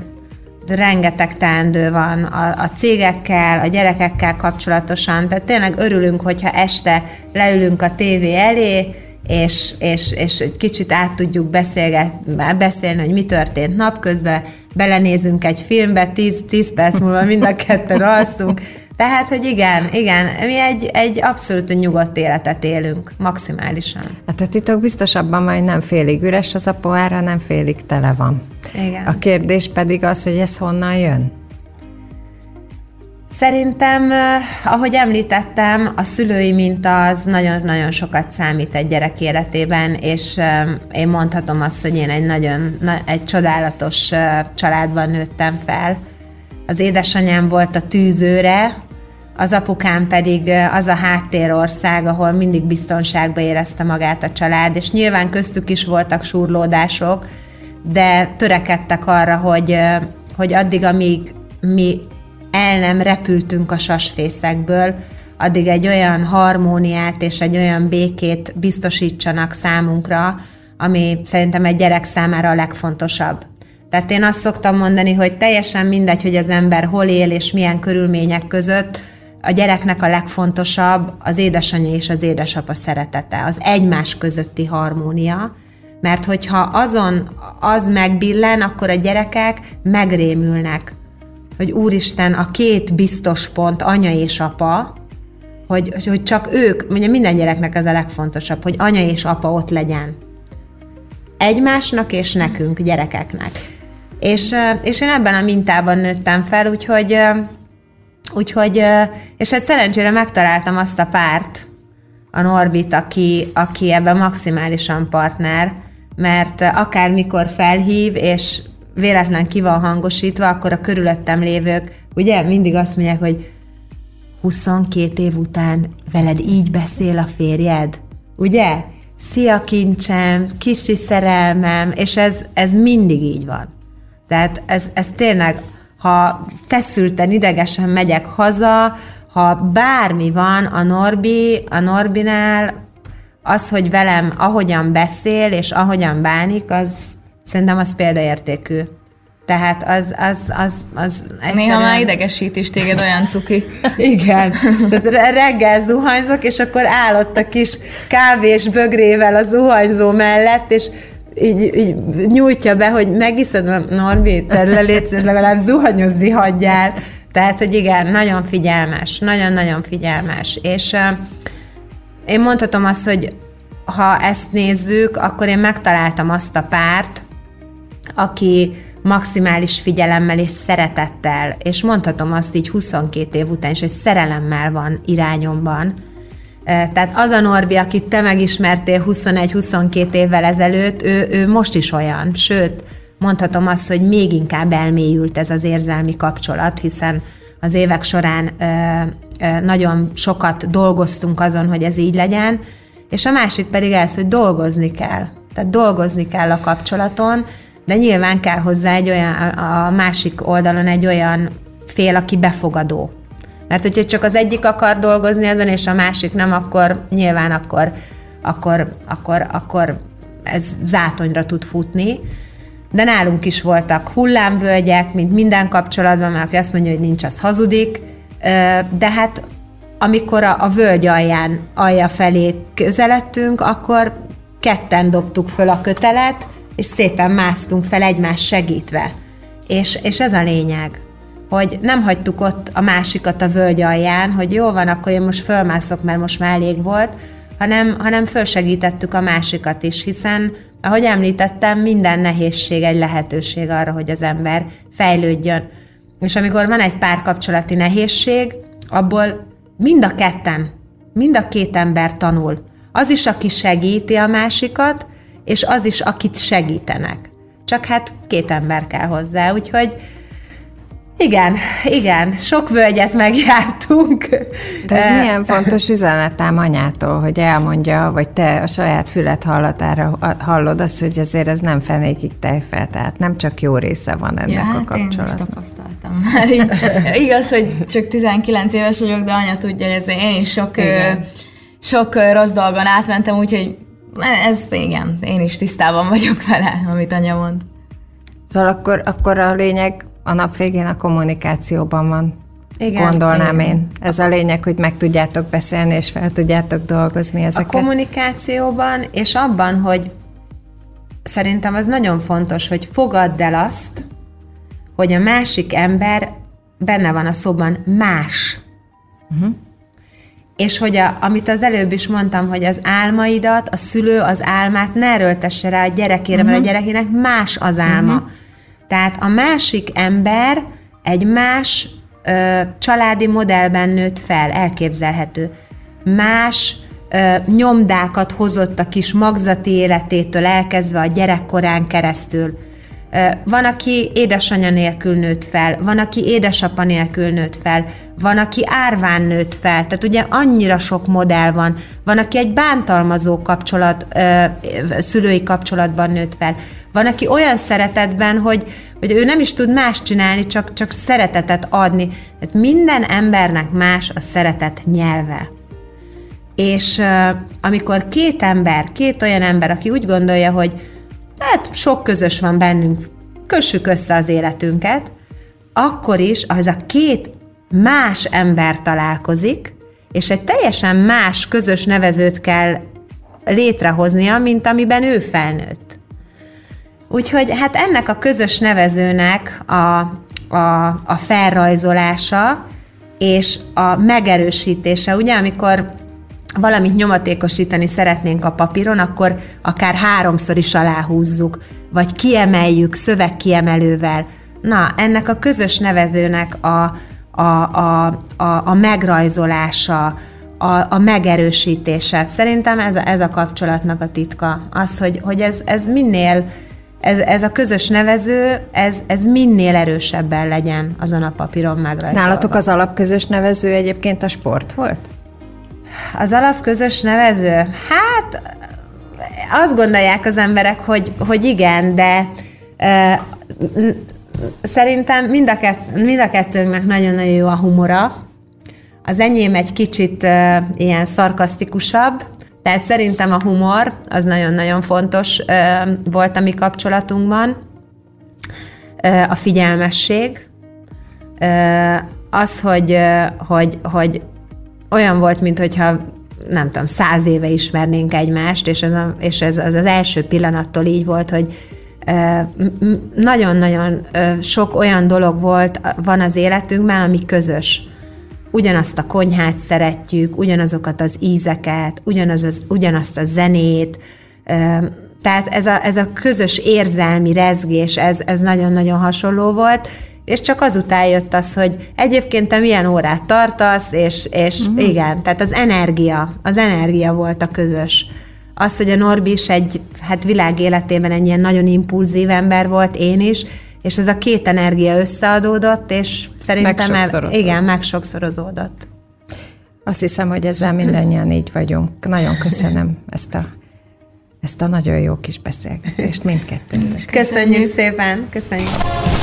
rengeteg teendő van a, a cégekkel, a gyerekekkel kapcsolatosan, tehát tényleg örülünk, hogyha este leülünk a tévé elé, és, és, és egy kicsit át tudjuk beszélni, hogy mi történt napközben, belenézünk egy filmbe, 10, 10 perc múlva mind a ketten alszunk. Tehát, hogy igen, igen, mi egy, egy abszolút nyugodt életet élünk, maximálisan. Hát a titok biztos abban majd nem félig üres az a pohár, hanem félig tele van. Igen. A kérdés pedig az, hogy ez honnan jön? Szerintem, ahogy említettem, a szülői minta az nagyon-nagyon sokat számít egy gyerek életében, és én mondhatom azt, hogy én egy nagyon, egy csodálatos családban nőttem fel. Az édesanyám volt a tűzőre, az apukám pedig az a háttérország, ahol mindig biztonságban érezte magát a család, és nyilván köztük is voltak surlódások, de törekedtek arra, hogy, hogy addig, amíg mi el nem repültünk a sasfészekből, addig egy olyan harmóniát és egy olyan békét biztosítsanak számunkra, ami szerintem egy gyerek számára a legfontosabb. Tehát én azt szoktam mondani, hogy teljesen mindegy, hogy az ember hol él és milyen körülmények között, a gyereknek a legfontosabb az édesanyja és az édesapa szeretete, az egymás közötti harmónia, mert hogyha azon az megbillen, akkor a gyerekek megrémülnek hogy úristen, a két biztos pont, anya és apa, hogy, hogy csak ők, ugye minden gyereknek ez a legfontosabb, hogy anya és apa ott legyen. Egymásnak és nekünk, gyerekeknek. És, és én ebben a mintában nőttem fel, úgyhogy, úgyhogy és hát szerencsére megtaláltam azt a párt, a Norbit, aki, aki ebben maximálisan partner, mert akármikor felhív, és véletlen ki van hangosítva, akkor a körülöttem lévők ugye mindig azt mondják, hogy 22 év után veled így beszél a férjed, ugye? Szia kincsem, kicsi szerelmem, és ez, ez mindig így van. Tehát ez, ez tényleg, ha feszülten, idegesen megyek haza, ha bármi van a Norbi, a Norbinál, az, hogy velem ahogyan beszél, és ahogyan bánik, az, Szerintem az példaértékű. Tehát az, az, az, az egyszerűen... Néha már idegesít is téged olyan cuki. Igen. Tehát reggel zuhanyzok, és akkor állott a kis kávés bögrével a zuhanyzó mellett, és így, így nyújtja be, hogy megiszod, Norbi, te lelétsz, és legalább zuhanyozni hagyjál. Tehát, hogy igen, nagyon figyelmes, nagyon-nagyon figyelmes. És én mondhatom azt, hogy ha ezt nézzük, akkor én megtaláltam azt a párt, aki maximális figyelemmel és szeretettel, és mondhatom azt így 22 év után is, hogy szerelemmel van irányomban. Tehát az a Norbi, akit te megismertél 21-22 évvel ezelőtt, ő, ő most is olyan, sőt, mondhatom azt, hogy még inkább elmélyült ez az érzelmi kapcsolat, hiszen az évek során nagyon sokat dolgoztunk azon, hogy ez így legyen, és a másik pedig ez, hogy dolgozni kell. Tehát dolgozni kell a kapcsolaton, de nyilván kell hozzá egy olyan, a másik oldalon egy olyan fél, aki befogadó. Mert hogyha csak az egyik akar dolgozni ezen, és a másik nem, akkor nyilván akkor, akkor, akkor, akkor ez zátonyra tud futni. De nálunk is voltak hullámvölgyek, mint minden kapcsolatban, mert aki azt mondja, hogy nincs, az hazudik. De hát amikor a, a völgy alján, alja felé közeledtünk, akkor ketten dobtuk föl a kötelet, és szépen másztunk fel egymás segítve. És, és ez a lényeg, hogy nem hagytuk ott a másikat a völgy alján, hogy jó van, akkor én most fölmászok, mert most már elég volt, hanem, hanem fölsegítettük a másikat is, hiszen, ahogy említettem, minden nehézség egy lehetőség arra, hogy az ember fejlődjön. És amikor van egy párkapcsolati nehézség, abból mind a ketten, mind a két ember tanul. Az is, aki segíti a másikat, és az is, akit segítenek. Csak hát két ember kell hozzá, úgyhogy igen, igen, sok völgyet megjártunk. De ez milyen fontos üzenet ám anyától, hogy elmondja, vagy te a saját fület hallatára hallod azt, hogy azért ez nem fenékig tejfel, tehát nem csak jó része van ennek ja, hát a kapcsolatnak. én is tapasztaltam már. Így, igaz, hogy csak 19 éves vagyok, de anya tudja, hogy ez én is sok igen sok rossz dolgon átmentem, úgyhogy ez igen, én is tisztában vagyok vele, amit anya mond. Szóval akkor, akkor a lényeg a nap végén a kommunikációban van. Igen, gondolnám igen. én. Ez a lényeg, hogy meg tudjátok beszélni, és fel tudjátok dolgozni ezeket. A kommunikációban, és abban, hogy szerintem az nagyon fontos, hogy fogadd el azt, hogy a másik ember benne van a szóban más. Uh-huh. És hogy a, amit az előbb is mondtam, hogy az álmaidat, a szülő az álmát ne erőltesse rá a gyerekére, uh-huh. mert a mhm. gyerekének más az álma. Uh-huh. Tehát a másik ember egy más ö, családi modellben nőtt fel, elképzelhető. Más ö, nyomdákat hozott a kis magzati életétől elkezdve a gyerekkorán keresztül. Van, aki édesanyja nélkül nőtt fel, van, aki édesapa nélkül nőtt fel, van, aki árván nőtt fel, tehát ugye annyira sok modell van. Van, aki egy bántalmazó kapcsolat, szülői kapcsolatban nőtt fel. Van, aki olyan szeretetben, hogy, hogy ő nem is tud más csinálni, csak, csak szeretetet adni. Tehát minden embernek más a szeretet nyelve. És amikor két ember, két olyan ember, aki úgy gondolja, hogy tehát sok közös van bennünk, kössük össze az életünket, akkor is az a két más ember találkozik, és egy teljesen más közös nevezőt kell létrehoznia, mint amiben ő felnőtt. Úgyhogy hát ennek a közös nevezőnek a, a, a felrajzolása és a megerősítése, ugye, amikor valamit nyomatékosítani szeretnénk a papíron, akkor akár háromszor is aláhúzzuk, vagy kiemeljük szövegkiemelővel. Na, ennek a közös nevezőnek a, a, a, a, a megrajzolása, a, a megerősítése. Szerintem ez a, ez a kapcsolatnak a titka. Az, hogy, hogy ez, ez minél, ez, ez a közös nevező, ez, ez minél erősebben legyen azon a papíron megrajzolva. Nálatok az alapközös nevező egyébként a sport volt? Az alapközös nevező? Hát azt gondolják az emberek, hogy, hogy igen, de e, szerintem mind a, kett, mind a kettőnknek nagyon-nagyon jó a humora. Az enyém egy kicsit e, ilyen szarkasztikusabb, tehát szerintem a humor az nagyon-nagyon fontos e, volt a mi kapcsolatunkban. E, a figyelmesség, e, az, hogy, hogy, hogy olyan volt, mintha nem tudom, száz éve ismernénk egymást, és ez, a, és ez az, az első pillanattól így volt, hogy nagyon-nagyon sok olyan dolog volt, van az életünkben, ami közös. Ugyanazt a konyhát szeretjük, ugyanazokat az ízeket, ugyanaz az, ugyanazt a zenét, tehát ez a, ez a közös érzelmi rezgés, ez, ez nagyon-nagyon hasonló volt, és csak azután jött az, hogy egyébként te milyen órát tartasz, és, és uh-huh. igen, tehát az energia, az energia volt a közös. Az, hogy a Norbi is egy, hát világ életében egy ilyen nagyon impulzív ember volt, én is, és ez a két energia összeadódott, és szerintem el, igen, megsokszorozódott. Azt hiszem, hogy ezzel mindannyian így vagyunk. Nagyon köszönöm ezt a ezt a nagyon jó kis beszélgetést mindkettőtök. Köszönjük szépen, köszönjük.